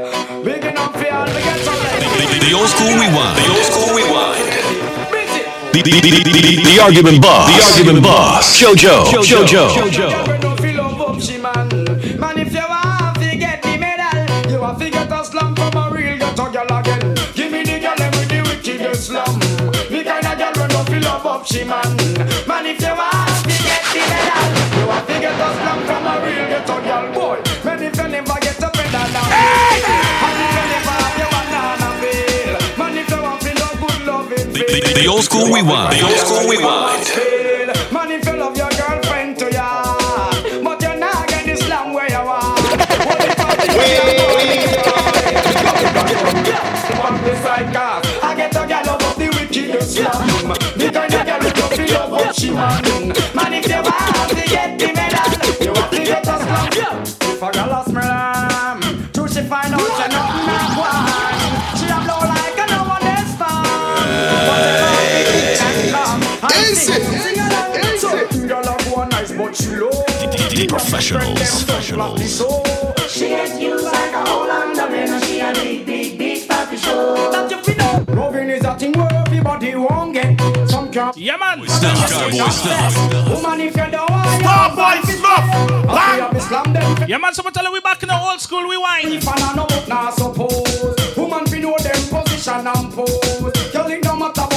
Big enough for all, we get some The, old school rewind. The old school rewind. The, the, the, the, the, the argument boss. The argument boss. Jojo. Jojo. Jojo. don't feel love up, she man. If you want to get the medal, you to get a slum from a real ghetto girl again. Give me the girl with the wickedest slum. The kind of girl when don't feel love up, she man. Man, if you want to get the medal, you want to get a slum from a real ghetto girl, boy. Man, if you never get a medal The, the, the old school rewind. The old school rewind. Man, if you love your girlfriend to ya, but you're not getting this slam where you are. What if I think on the side cast, I get a gal out of the wickedest slam. The kind of gal who don't love what she man. Man, if you Professionals. Professionals. She get used like a whole underwear. She a big, big, big papi show. That you fi know. Loving is a thing where everybody won't get. Some can't. Yeah, man. Stop. Starboy, stop. Woman, if you don't want Starboy, stop. Bang. Slam them. Yeah, man. Someone tell her we back in the old school rewind. If I know but not suppose. Woman, fi know them position and pose. Girl,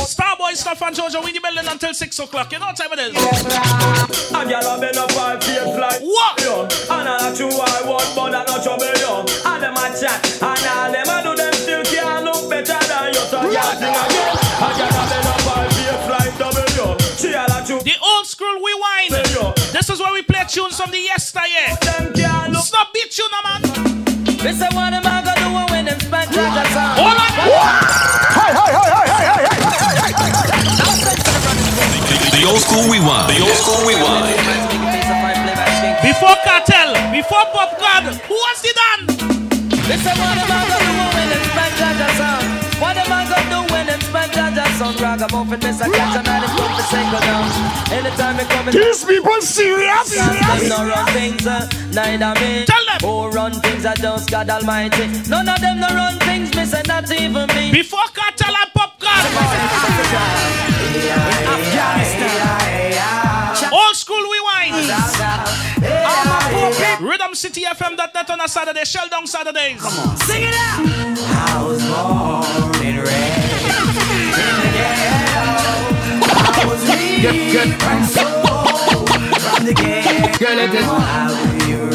Starboy Snuff and Jojo, we the building until 6 o'clock. You know what time it is? A girl a bend up five feet like What? yo. And I true I want, but that not trouble yo. And them a chat, and all them a do them still can't look better than you. So girl sing again. A girl a bend up five feet like double yo. She a la true The old school rewind. yo. This is where we play tunes from the yesteryear. Them can't look. Stop beat tune, man. This is what am I gonna do when them spend that song? Hold on. The, the, the old school rewind. The old school rewind. Before Cartel, before Pop God, who was the done? This is what am I gonna do when them spend that song? What am I gonna do when them spend that song? Ragamuffin, miss a catch and I just come to single down. Anytime they come in. These people serious? Them no run things, uh, neither me. Tell them. Who run things, I just God Almighty. None of them no run things, me say not even me. Before Cartel and Pop God. Old school rewind. Rhythm City FM.net on a Saturday, Sheldon Saturdays. Come on. Sing it out.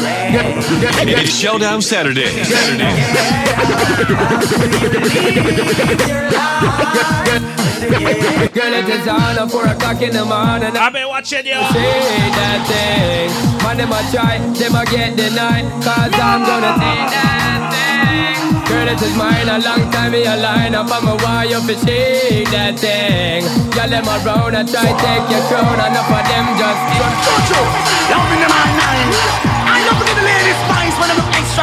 It's Showdown Saturday. Saturday. Girl, it is on 4 o'clock in the morning. I been watching you. say that thing. Man, them a try, them a get denied. Cause I'm gonna say that thing. Girl, it is mine a long time in your line up. I'm a why you fi shake that thing. Y'all them around and try take your crown. Enough of them just Jojo, love in the man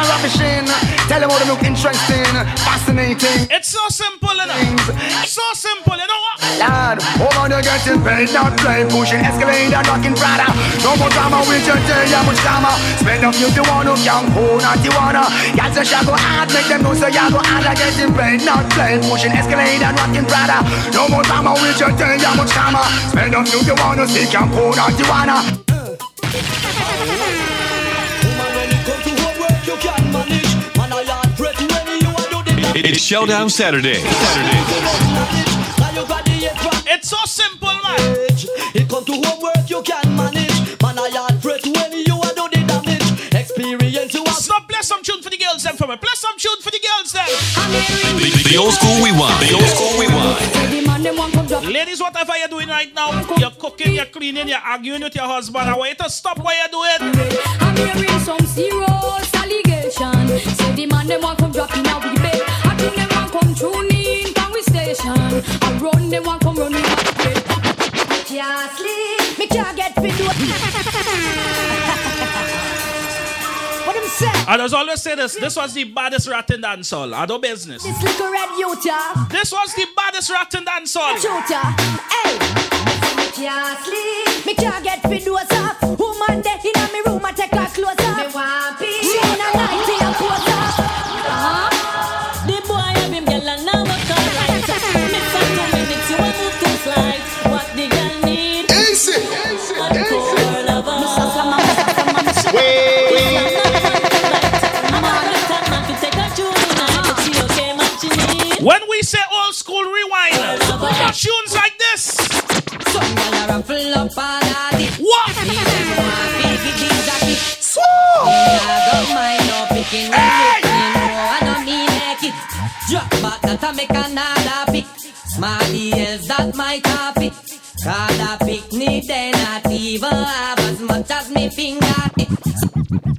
ravishing. Tell them how they look interesting, fascinating. It's so simple, you know. So simple, you know what? Lad, woman, you're getting paid, not playing, pushing escalator, rocking Prada. No more drama with your day, how much drama. Spend up you the one who can hold, not you wanna. Y'all say shall go hard, make them know so y'all go hard. I getting paid, not playing, pushing escalator, rocking Prada. No more drama with your day, how much drama. Spend up you the one who see can hold, not you wanna. It- It's Showdown Saturday. Saturday. It's so simple, man. It come to homework you can manage. Man, I had fret when you a do the damage. Experience you have. Stop, play some tune for the girls, then for me. Play some tune for the girls, then. The, the, the old school rewind. The old school rewind. Ladies, whatever you're doing right now, you're cooking, you're cleaning, you're arguing with your husband. I want you to stop what you're doing. I'm hearing some serious allegation. Say the man them want come drop in a we bed. I think them want come tune in from we station. I run them want come run in my bed. Can't sleep, me can't get fit. what them say? I just always say this. This was the baddest rat in dancehall. I do business. This little red youth. This was the baddest rat in dancehall. Shoot hey. Me can't sleep, me can't get fit doze off. Woman there inna me room, I take her clothes off. Me want peace. She in a nightie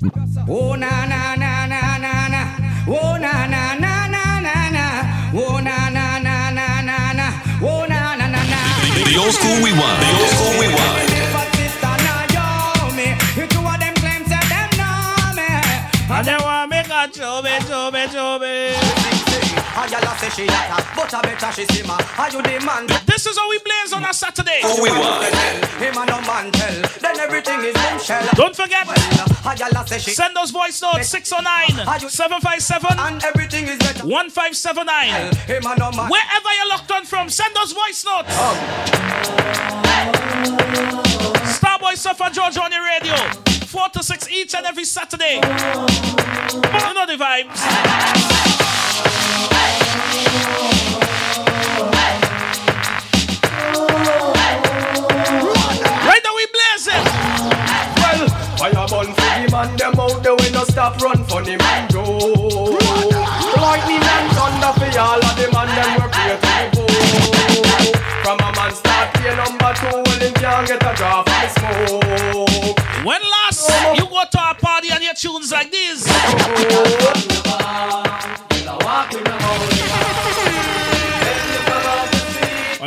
Oh na na na na na na. Oh na na na na na na. Oh na na na na na na. Oh na na na na. The old school rewind. The old school rewind. But sister now you me. You two of them claim say them know me. And they want make a jobe, jobe, jobe. Ayala say she This is how we blaze on a Saturday. School rewind. Him and no man tell. Then everything is bombshell. Don't forget, Ayala say she send those voice notes 609 757 and everything is better. 1579. Him and no man. Wherever you're locked on from, send those voice notes. Oh. Starboy Suffer George on the radio. 4 to 6 each and every Saturday. You know the vibes. Right now we blazing. Well, fire burn for the man, them out the way no stop run for the man. Lightning and thunder for all of the man, them to bone. From a man start number two, well, him can't get a drop of the smoke. When last you go to a party and hear tunes like this?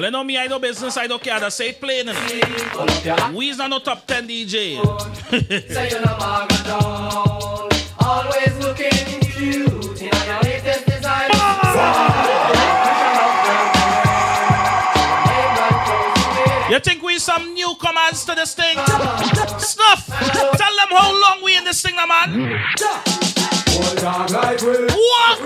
Well, you know me, I know business, I don't care. I say it plain. innit? We is not no top 10 DJ. Always looking cute in your latest design. You think we some newcomers to this thing? Snuff! Tell them how long we in this thing, man. We. What?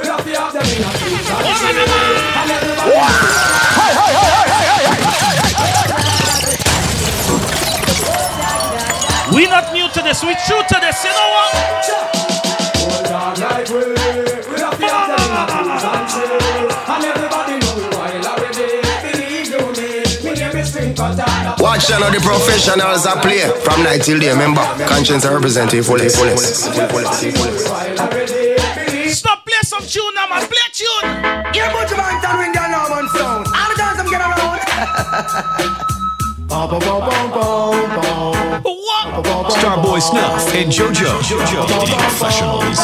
Not new to this, we true to this, you know what? Watch out the professionals I play from night till day. Remember, conscience fullest, fullest. I ready. Believe Stop play some tune now, man. Play a tune. Yeah, put your mind and ring that Norman sound. All the times I'm getting around. Starboy Snuff and JoJo. JoJo. The professionals.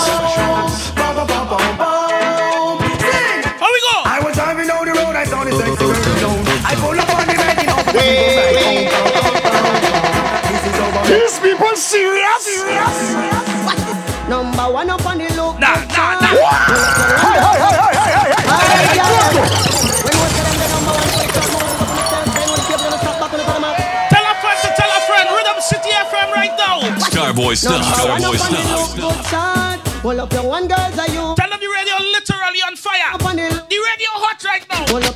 How we go? I was driving down the road, I saw this sexy girl alone. I pulled up on the red, you people serious? Serious? Number one up on the look. Nah, nah, nah. Tell a friend to tell a friend. Rhythm City FM right now. Starboy Snuff. Starboy Snuff. Hold up your one girls are you. Tell them the radio literally on fire. Up on the The radio hot right now.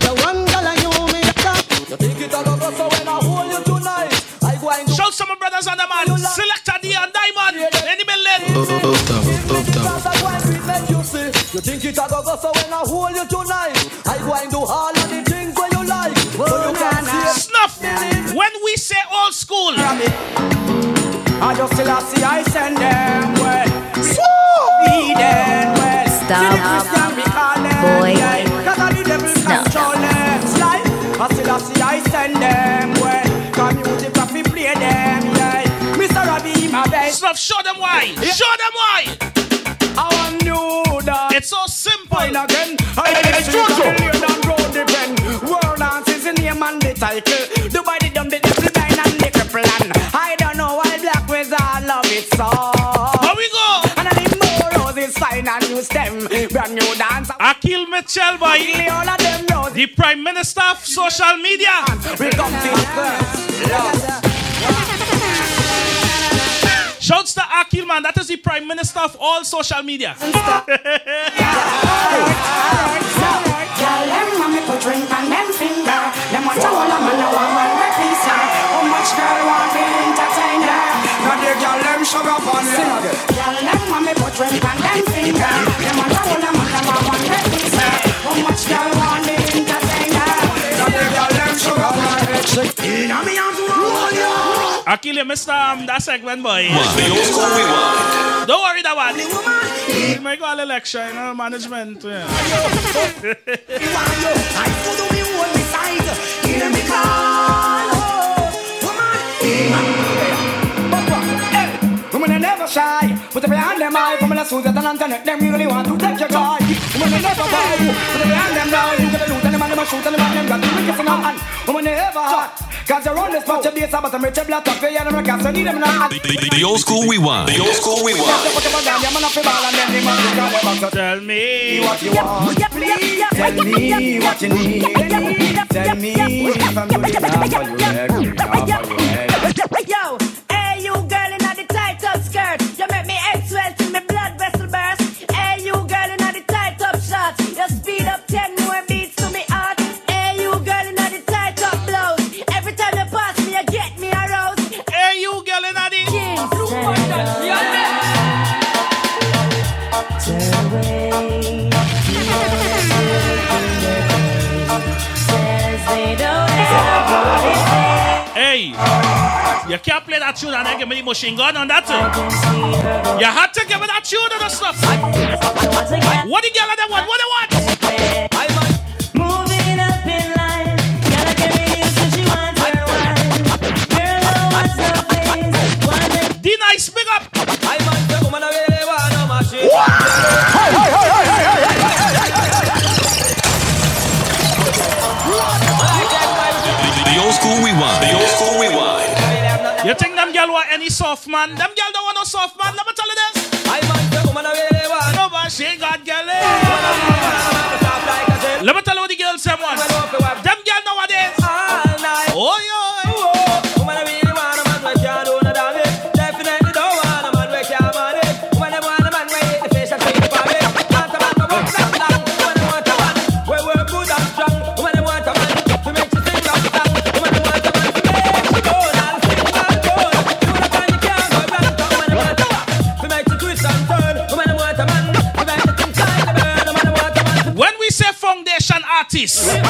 Think it a go go so when I hold you tonight I go and do all of the things where you like So you oh, can see Snuff. When we say old school. I just still I see I send them well. Feed them well. Stop. See the Christian we call them Boy. yeah. Cause all the devil Stop. control them Like I still I see I send them well. Cause music have to play them yeah. Mr. Robbie my best. Snuff, show them why. Show them why. Again. I hey, hey, and road depend. World dance is the name and the title. Dubai the dumb, the devil blind and the cripple and I don't know why black wizard love it so. How we go? And I need more roses, fine and new stem. Brand new dance. Akil Mitchell, boy. Really all of them. The Prime Minister of social media. We come to first. Love. Shouts to Akil, man. That is the Prime Minister of all social media. Girl, them want me put ring on them finger. Them want to hold a man, I want one repeat her. How much girl want me entertain her? Now the girl them sugar on you. Girl, them want put ring on them finger. I kill you, Mr. Um, that segment, boy. The old school rewind. Don't worry that one. We make all election, you know, management. Yeah. Hear me call, woman. Women are never shy, put them behind them eye. Women are Susan and Antoinette, them really want to take your guy. Women are never bow, put them behind them down. You get a loot and the man them a shoot and the man them got the wicked in hand. Women never hot, cause they're on this patch of base, but I'm rich and black up, yeah, them a cast, so need them in a hand. The, the, the old school rewind. The old school rewind. Tell me what you want. Please tell me what you need. Tell me if I'm good enough you. Enough for you. Yo, hey you girl Hey, you can't play that tune and then give me the machine gun on that. tune. You had to give me that tune and the stuff. What the girl them want? What they want? Moving up in The, the old school rewind. The old school rewind. You think them girl want any soft man? Them girl don't want no soft man. Let me tell you this. No, but she ain't got girl. Let me tell you what the girls them want. Them girl nowadays. Oh, yo. Foundation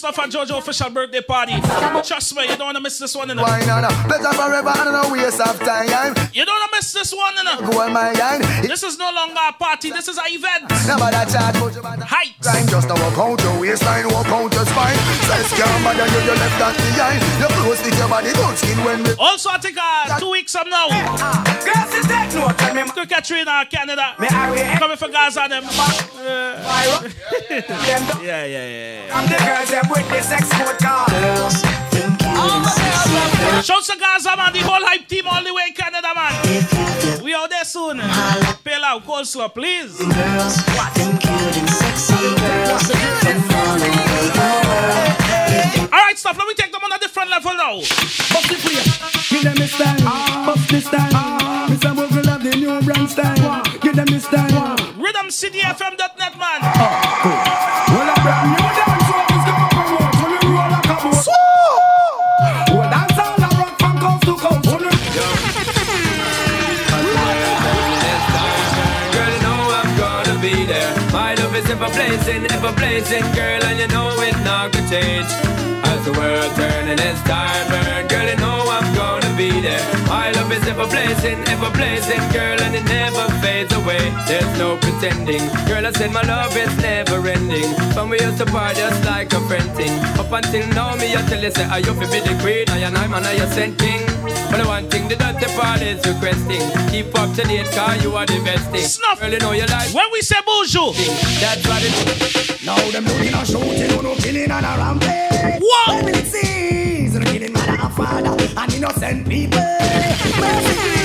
can't. Starboy Snuff and Jojo official birthday party. Trust me, you don't want to miss this one. You know. Why not? Better forever and no waste of time. You don't want to miss this one. You. Go on my line. This is no longer a party, this is an event. Never that chat, but you better Height. grind just to walk out your waistline, walk out your spine. Says can't bother you, you left that behind. You close with your body, don't skin when we. Also, I think uh, two weeks from now, Girls is that no tell me to Katrina, Canada, me are we coming for Gaza them. them Yeah, yeah, yeah. I'm the girls them with the sex code card. To Gaza, man. The whole hype team all the way in Canada, man. We out there soon. Pale out, cold slow, please. All right, stuff. Let me take them on a different level now. Bust it for you. Give them this time. Bust this time. Mr. Bogle love the new brand style. Give them this time. RhythmCityFM.net, man. Uh, well, a brand new ever blazing, ever blazing, girl, and you know it not gonna change. As the world turning, it's time burn, girl, you know I'm gonna be there. My love is ever blazing, ever blazing, girl, and it never fades away. There's no pretending, girl. I said my love is never ending. From we used to part just like a friend thing. Up until now, me I tell you say I you be the queen, I and I'm and I you sent king. But the one thing the dirty part is requesting. Keep up to date, cause you are the best thing. Snuff. Girl, you know you like. When we say bonjour, That's what it Now them doing a shooting, who no killing and a rampage. What? When it sees, no killing mother and father and innocent people.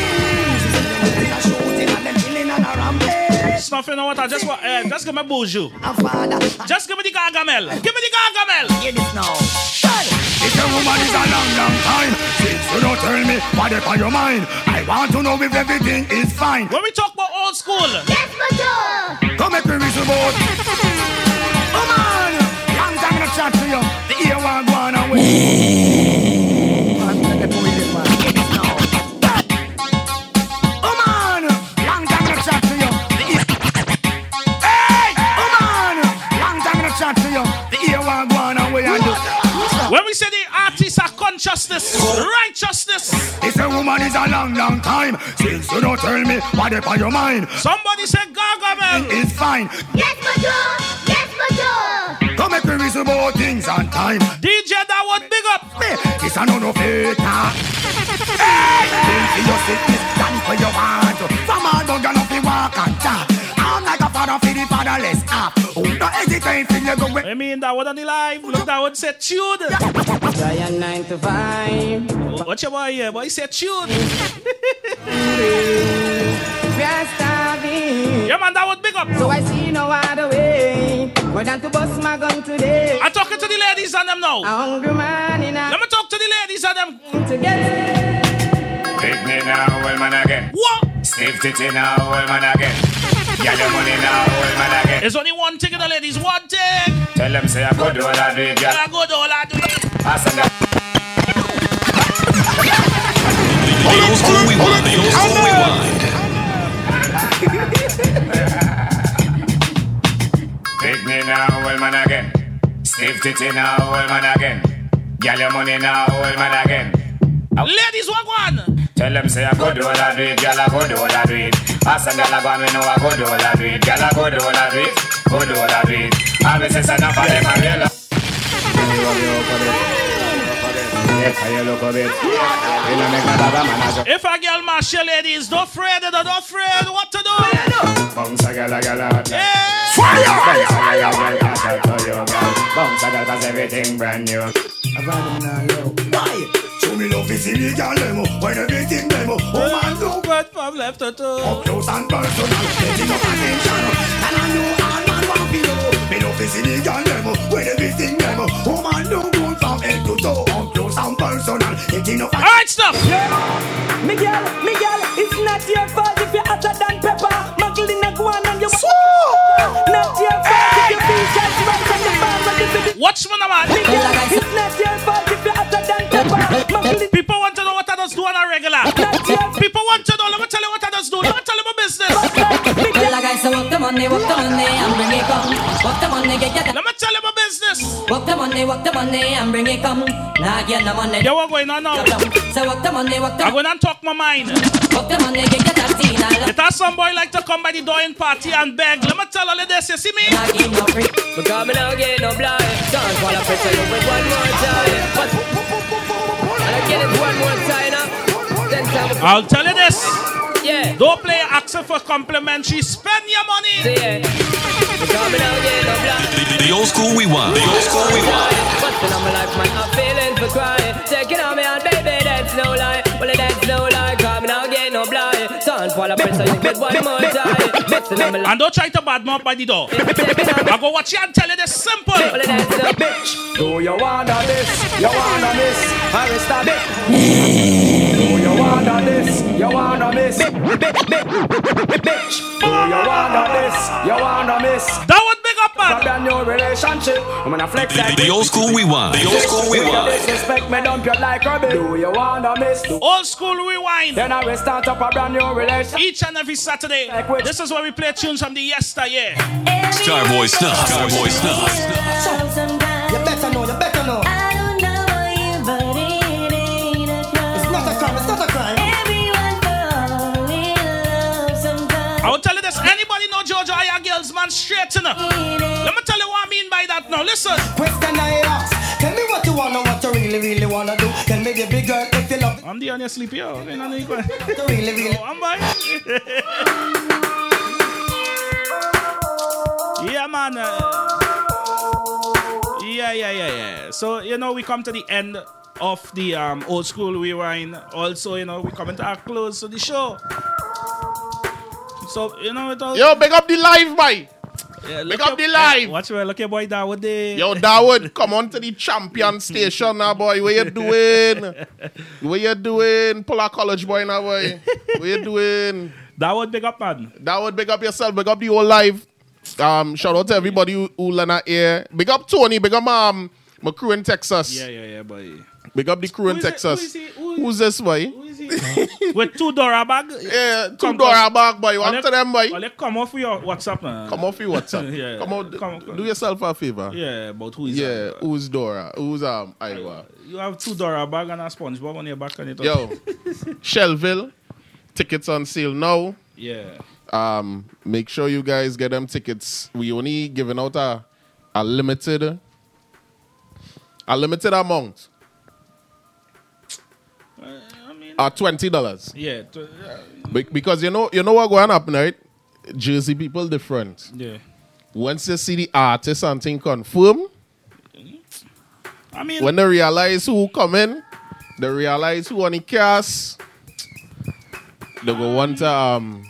Rampage. snuff you know what? I just wa- uh, just give me bonjour. And Just give me the gargamel. Give me the gargamel. hear this now. If a woman is a long, long time, since you don't tell me what is on your mind, I want to know if everything is fine. When we talk about old school, Come make me reach the boat. Come long time gonna chat to you. The ear one go on away. we say the artists are consciousness, righteousness. It's a woman is a long, long time since you don't tell me what up on your mind. Somebody say Gargamel. It's fine. Yes, for sure. Yes, for sure. Come make me some more things on time. DJ that would big up. Hey, this a no no faker. hey, hey. for your sickness, stand for your heart. From all dog, you know fi walk. I'm like a father for the fatherless. Ah. 9 till you go. I mean, that one on the live. Look, that one said tune. Giant 9 to 5. Watch your boy here. Boy said tune. yeah, man, that one big up. So I see no other way. More than to bust my gun today. I'm talking to the ladies and them now. A hungry man in a... Let me talk to the ladies and them. Together get me now, well man again. What? Stiff titty now, well man again. Get your money now, well man again. There's only one thing in the ladies. One thing. Tell them say I go do all I do it, girl. I go do all I do it. Pass on that. The old school rewind. The old school rewind. Pick me now, well man again. Stiff titty now, well man again. Get your money now, well man again. Ladies, one one. Tell them say I go do all I do it, girl. I go do all I do it. Pass on girl, I go and we know I go do all I do it, girl. I go do all I do it, go do all I do it. All me say say enough of them a real. If a girl mash your ladies, don't afraid, don't afraid. What to do? Bounce a girl, a girl out there. Yeah. Bounce a girl, a girl, I tell to you, girl. Bounce a girl 'cause everything brand new. Why? Show me love is illegal, demo. Oh. When everything demo. Oh. oh man, do Good from left to two. Up close and personal, getting up attention. Oh. And I know all man want to know. Me love is illegal, demo. When everything demo. Oh man, do good from head to toe. Up close and personal, getting up All right, stop. Miguel, Miguel, it's not your fault if you're money, walk the money, and bring it come. Walk the money, get your Let me tell you my business. Walk the money, walk the money, and bring it come. Nah, get the money. Yeah, what going on now? So walk the money, walk the I'm going to talk my mind. walk the money, get your taxi. Nah, It has some boy like to come by the door in party and beg. Let me tell all of this. You see me? nah, give no free. Because me now get no blind. Don't fall up pressure you with one more time. But and I get it one more time now. Then time I'll tell you this. Yeah. Don't play accent for complimentary. Spend your money. See it. Because me now get no blind. The, the, the old school we want. The old school rewind. But in my life, man, I'm feeling for crying. Don't fall up pressure one more time. Mixing on me life. And don't try to badmouth by the door. I go watch you and tell you this simple. Well, that's no bitch. Do you wanna this? You wanna miss? Arrest it. Do you wanna this? You wanna miss? Bitch. Do you wanna this? You wanna miss? That would big up, brand new relationship. I'm gonna flex like The old school rewind. The old school If you rewind. disrespect me, dump you like a bill. Do you wanna miss? Old school rewind. Then I will start up a brand new relationship. Each and every Saturday. This is where we play tunes from the yesteryear. Starboy Snuff. Starboy Snuff. You better know, you better know. I Man, straight enough. Let me tell you what I mean by that now. Listen. Question I ask. Tell me what you wanna, what you really, really wanna do. Tell me, the big girl, if you love I'm the only sleepy, yo. You know, you go- it, really, really. Oh, I'm by. yeah, man. yeah, yeah, yeah, yeah. So, you know, we come to the end of the um, old school rewind. Also, you know, we coming to our close to the show. So, you know, it all. Yo, big up the live, boy. Yeah, Big up the live. Watch where look your boy down with the. Yo, Dawood, come on to the champion station now, boy. What you doing? What you doing? Pull a college boy now, boy. What you doing? Dawood, big up, man. Dawood, big up yourself. Big up the whole live. Um, shout out to everybody who, who ear. Big up Tony. Big up um, my crew in Texas. Yeah, yeah, yeah, boy. Big up the crew in Who it? Texas. Who is he? Who- Who's this, boy? with two Dora bag. Yeah, two Come- Dora bag, boy. To them, boy. Ole, come off your WhatsApp, man. Come off your WhatsApp. yeah. Come on, Come, come. do yourself a favor. Yeah, but who is Yeah, that? who's Dora? Who's um Iowa? You have two Dora bag and a SpongeBob on your back and it. Yo, Shellville, tickets on sale now. Yeah. Um, make sure you guys get them tickets. We only giving out a a limited a limited amount. Uh, twenty dollars. Yeah. t- Be- because you know you know what going up right? Jersey people different. Yeah. Once you see the artist and thing confirm, I mean, when they realize who come in, they realize who on the cast, they go want to um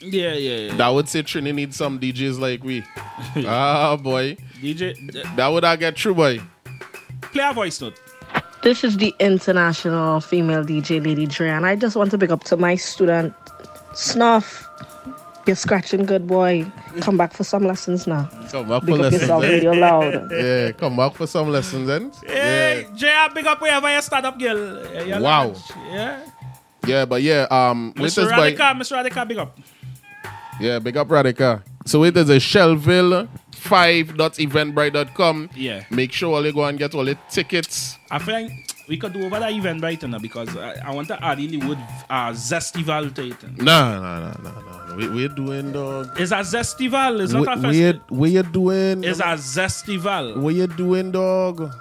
yeah, yeah, yeah. that would say Trini needs some DJs like we. ah boy. DJ, That would I get true boy. play a voice note. This is the international female DJ Lady Dre, and I just want to big up to my student Snuff. You're scratching good boy. Come back for some lessons now. Come back Big for up lessons. yourself eh? radio loud. Yeah, come back for some lessons then. Hey, JR, big up wherever you stand up, girl. Yeah, you Wow. launch. Yeah. Yeah, but yeah, um with Mr. this boy. Radica, Mr. Radica, big up. Yeah, big up Radica. So it is a Shelville 5.eventbrite.com. Yeah. Make sure all you go and get all the tickets. I think we could do over that event right now because I, I want to add in the word uh, zestival to it. No, no, no, no, no. We, we're doing, dog. It's a zestival. It's not What, a festival. what you doing? It's a zestival. What you doing, dog?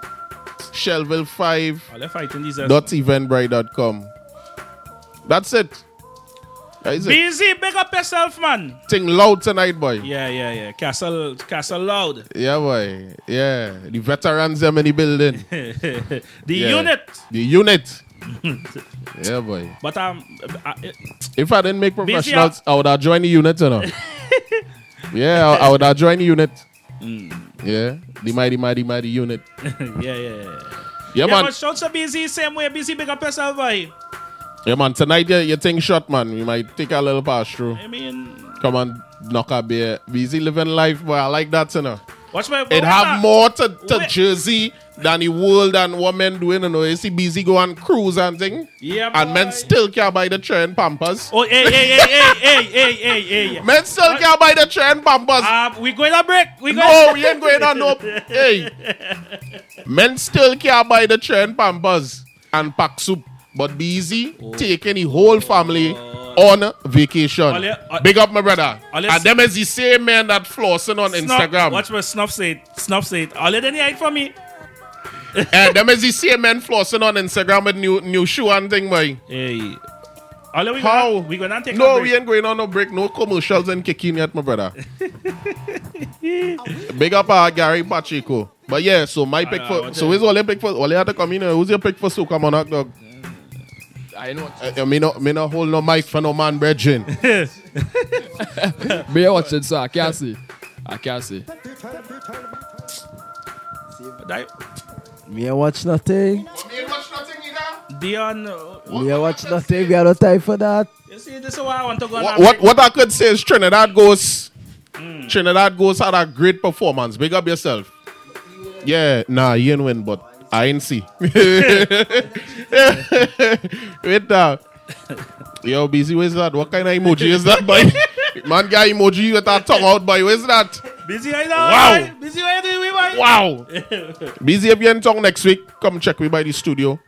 Shelville 5 Oh, they're fighting these zest- dot eventbrite.com. That's it. That is it. Busy, big up yourself, man. Thing loud tonight, boy. Yeah, yeah, yeah. Castle, Castle Loud. Yeah, boy. Yeah. The veterans them in the building. the Yeah. unit. The unit. yeah, boy. But um, uh, If I didn't make professionals, I would have joined the unit, you know. yeah, I, I would have joined the unit. Yeah. The mighty, mighty, mighty unit. yeah, yeah, yeah. Yeah, man. but shouts to busy, same way. Busy, big up yourself, boy. Yeah, man. Tonight, you, you think shot, man. We might take a little pass through. I mean, Come on, knock a beer. Busy living life, boy. I like that, you know. watch my. It have uh, more to, to wait. Jersey than the world and what men doing, you know. You see busy go on cruise and thing. Yeah, And men still can't buy the train pampers. Oh, hey, hey, hey, hey, hey, hey, hey, hey. Men still can't buy the train pampers. Uh, we going to break. We going no, we ain't going on no. Hey, men still can't buy the train pampers and pack soup, but be easy taking the whole family on vacation. Uh, Big up my brother. And them is the same men that flossing on Snuff, Instagram. Watch what Snuff said. Snuff said. All you didn't hide for me. and them is the same men flossing on Instagram with new new shoe and thing, boy. Hey. All we How? Gonna, we gonna take No, we ain't going on no break. No commercials and kicking yet, my brother. Big up uh, Gary Pacheco. But yeah, so my pick for so is Ole pick for Ole had to come in. Who's your pick for Soca Monarch dog? I know. I, I mean, no, me no hold no mic for no man, brethren. Me a watch it, so I can't see. I can't see. That- Me a watch nothing. Dion. uh, Me a watch nothing. We have no time for that. You see, this is why I want to go. what, what what I could say is Trinidad goes hmm. Trinidad goes had a great performance. Big up yourself. Yeah, nah, you ain't win, but I ain't see. Wait now. Yo, busy, where's that? What kind of emoji is that, boy? Man, guy emoji with that tongue out, boy. Where's that? Busy right now. Wow. boy. Busy right now, we boy. Wow. Busy if you're in tongue next week, come check me by the studio.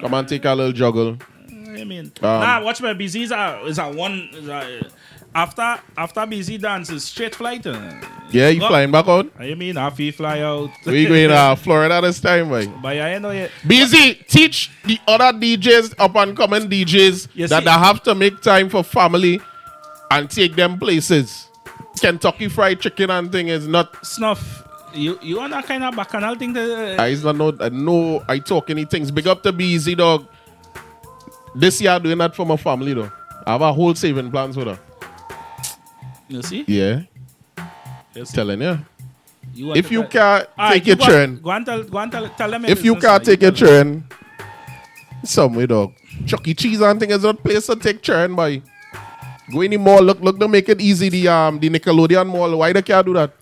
Come and take a little juggle. I mean, Um, nah, watch my busy is a is a one is a, after after busy dance is straight flight. Uh, Yeah, you Go- flying back out? I mean, after you fly out. We going uh, Florida this time, boy. But I know yet. Busy, teach the other DJs, up and coming DJs, You that see- they have to make time for family and take them places. Kentucky Fried Chicken and thing is not snuff. You you want that kind of bacchanal thing to I is not know I know I talk any things. Big up to Busy dog. This year doing that for my family though. I have a whole saving plans with her. You see? Yeah. You see? Telling you. You if you can't take you your go turn, Go and tell, go and tell, tell them if you can't take your turn, somewhere dog. Chuck E. Cheese and thing is not place to take turn by. Go in the mall, look, look, to make it easy. The um, the Nickelodeon mall. Why they can't do that?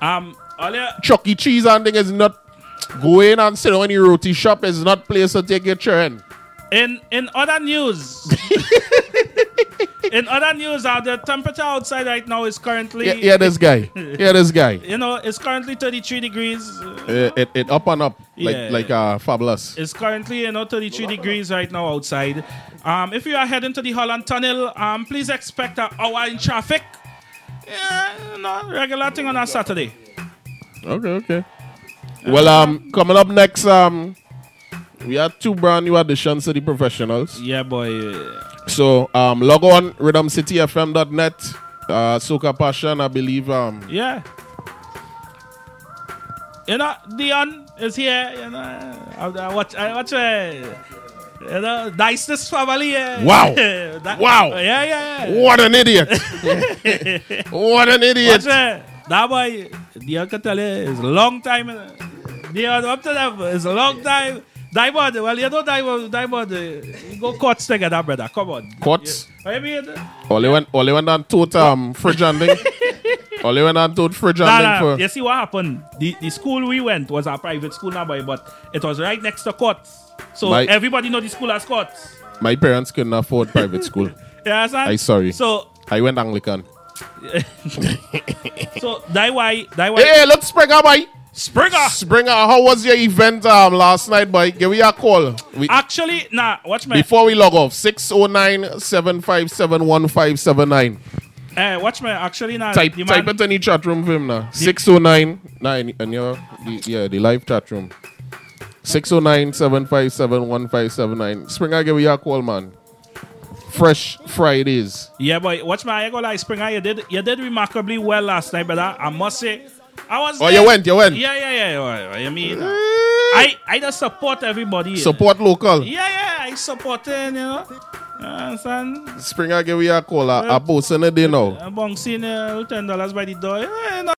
Um, your, Chuck E. Cheese and thing is not. Go in and sit the roti shop is not place to take your turn. In in other news, in other news, uh, the temperature outside right now is currently Yeah, yeah, this guy. Yeah, this guy. You know, it's currently 33 degrees. Uh, it, it up and up like Yeah. like uh fabulous. It's currently you know 33 degrees right now outside. Um, if you are heading to the Holland Tunnel, um, please expect an hour in traffic. Yeah, you know, regular thing on a Saturday. Okay, okay. Well, um, coming up next, um, we have two brand new additions to the professionals. Yeah, boy. So, um, log on rhythmcityfm.net, uh, Soca Passion, I believe. Um, Yeah. You know, Dion is here. You know, I, I watch. I watch. Uh, you know, niceness family. Uh, Wow. that- Wow. Yeah, yeah, yeah. What an idiot. what an idiot. Watch, uh, that boy, Dion can tell you, it's a long time. Dion, up to them, it's a long time. Diamond, well, you know Diamond, Diamond, uh, you go courts together, brother. Come on. Courts? Yeah. I mean, All they went, all they went and told um, fridge and thing. all they went and told fridge and Nah, thing nah, for. You see what happened? The, the school we went was a private school now, boy, but it was right next to courts. So My- everybody know the school has courts. My parents couldn't afford private school. You understand? I sorry. So, I went Anglican. so that why, that why. Hey, look, Springer, boy. Springer. Springer, how was your event um, last night, boy? Give me a call. We, Actually, nah, watch me. before we log off, 609 757 1579. Eh, watch me. Actually, nah. Type, type man- it in the chat room for him now. 609 9 and your the, yeah, the live chat room. 609 757 1579. Springer, give me a call, man. Fresh Fridays. Yeah, boy. Watch me. I ain't gonna Springer. You did, you did remarkably well last night, but I, I must say, I was. Oh, there. you went, you went. Yeah, yeah, yeah. yeah. You mean? I, I just support everybody. Support local. Yeah, yeah. I supporting. You know. You understand? Springer, give you a call. I, I post in the day now. I'm bouncing uh, ten dollars by the door. Eh, no